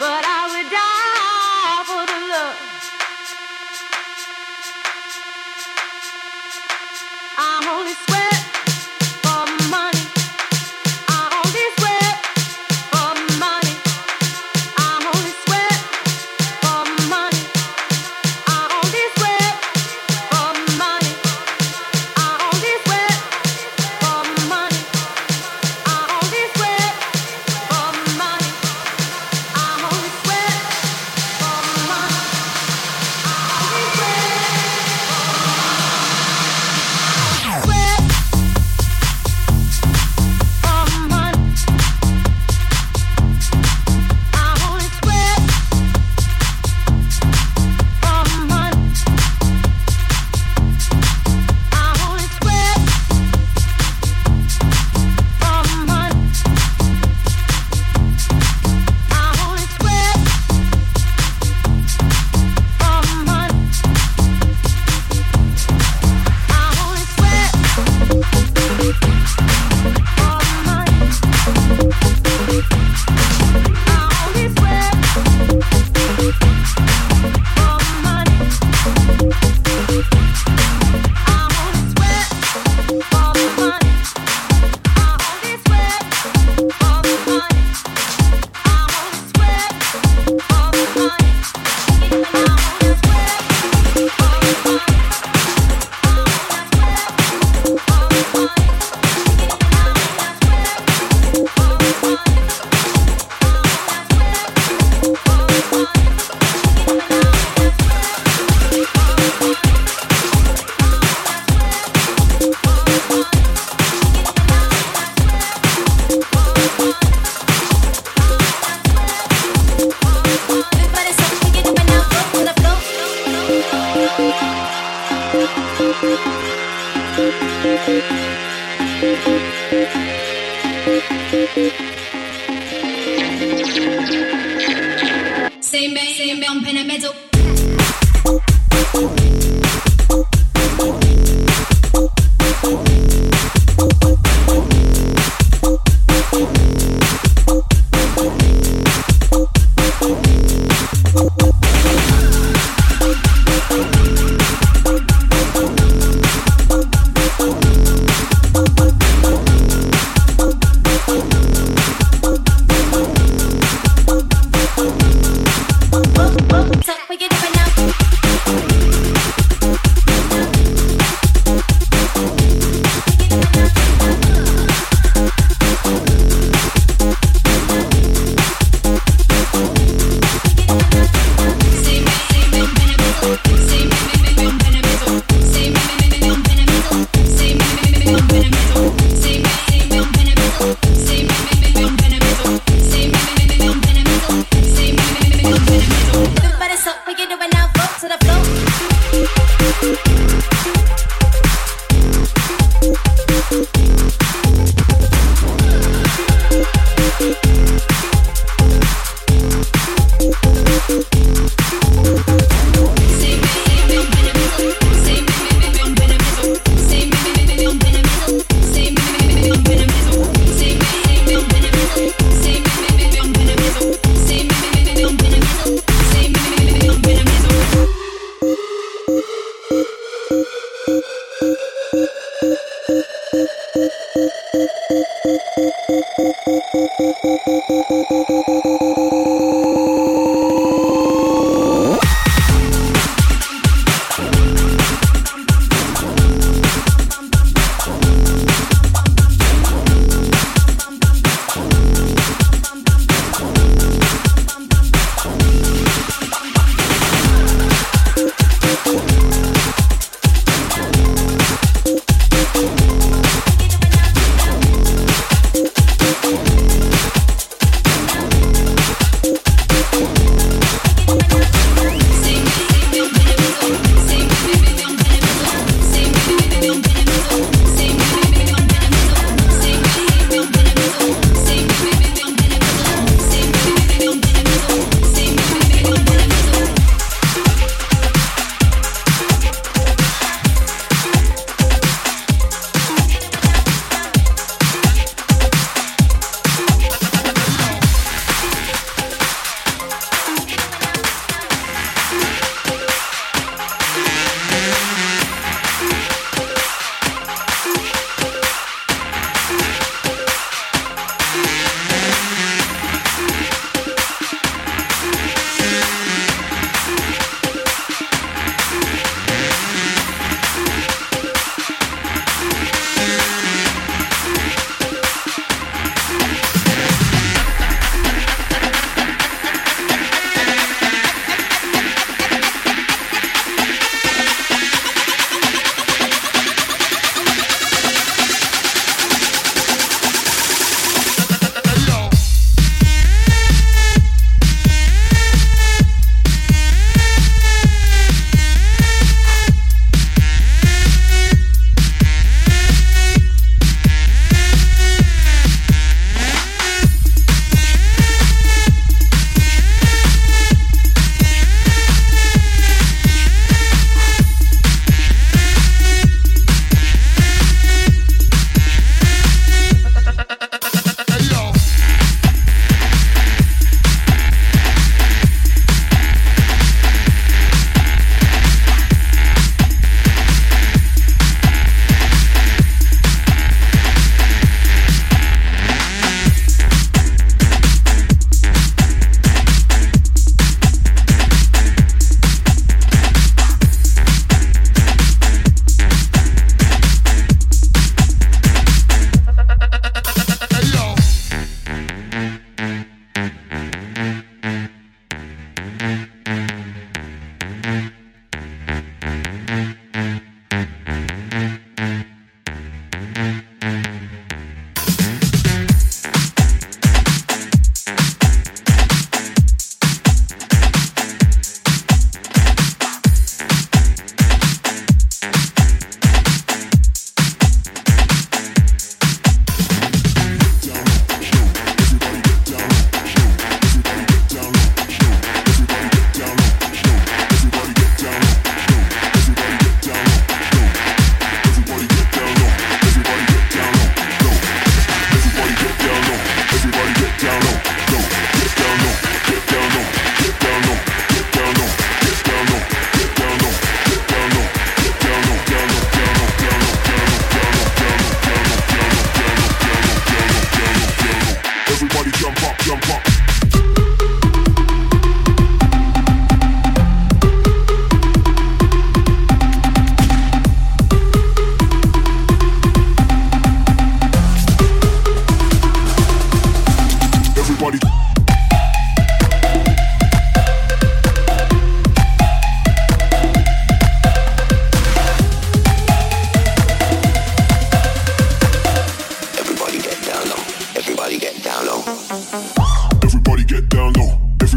we get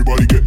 everybody get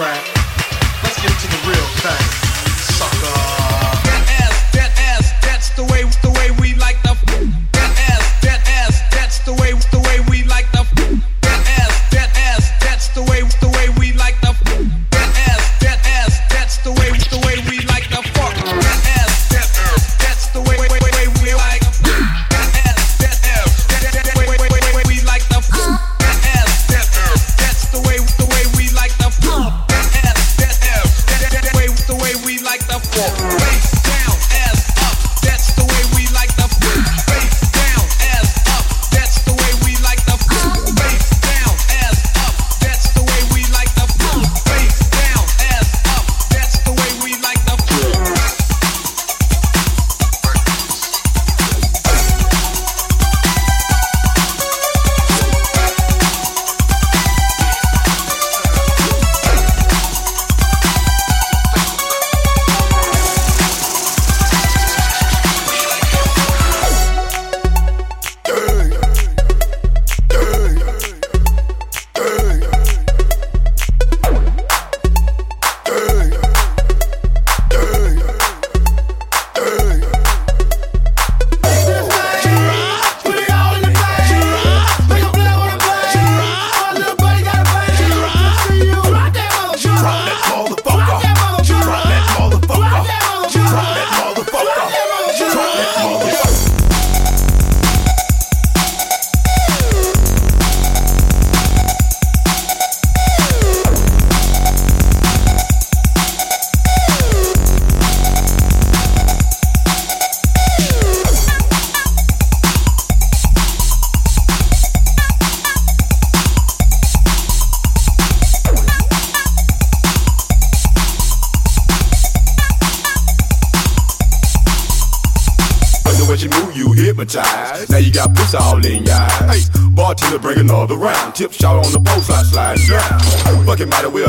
right.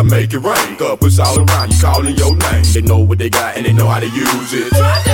make it rain. Couples all around you, calling your name. They know what they got and they know how to use it.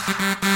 Música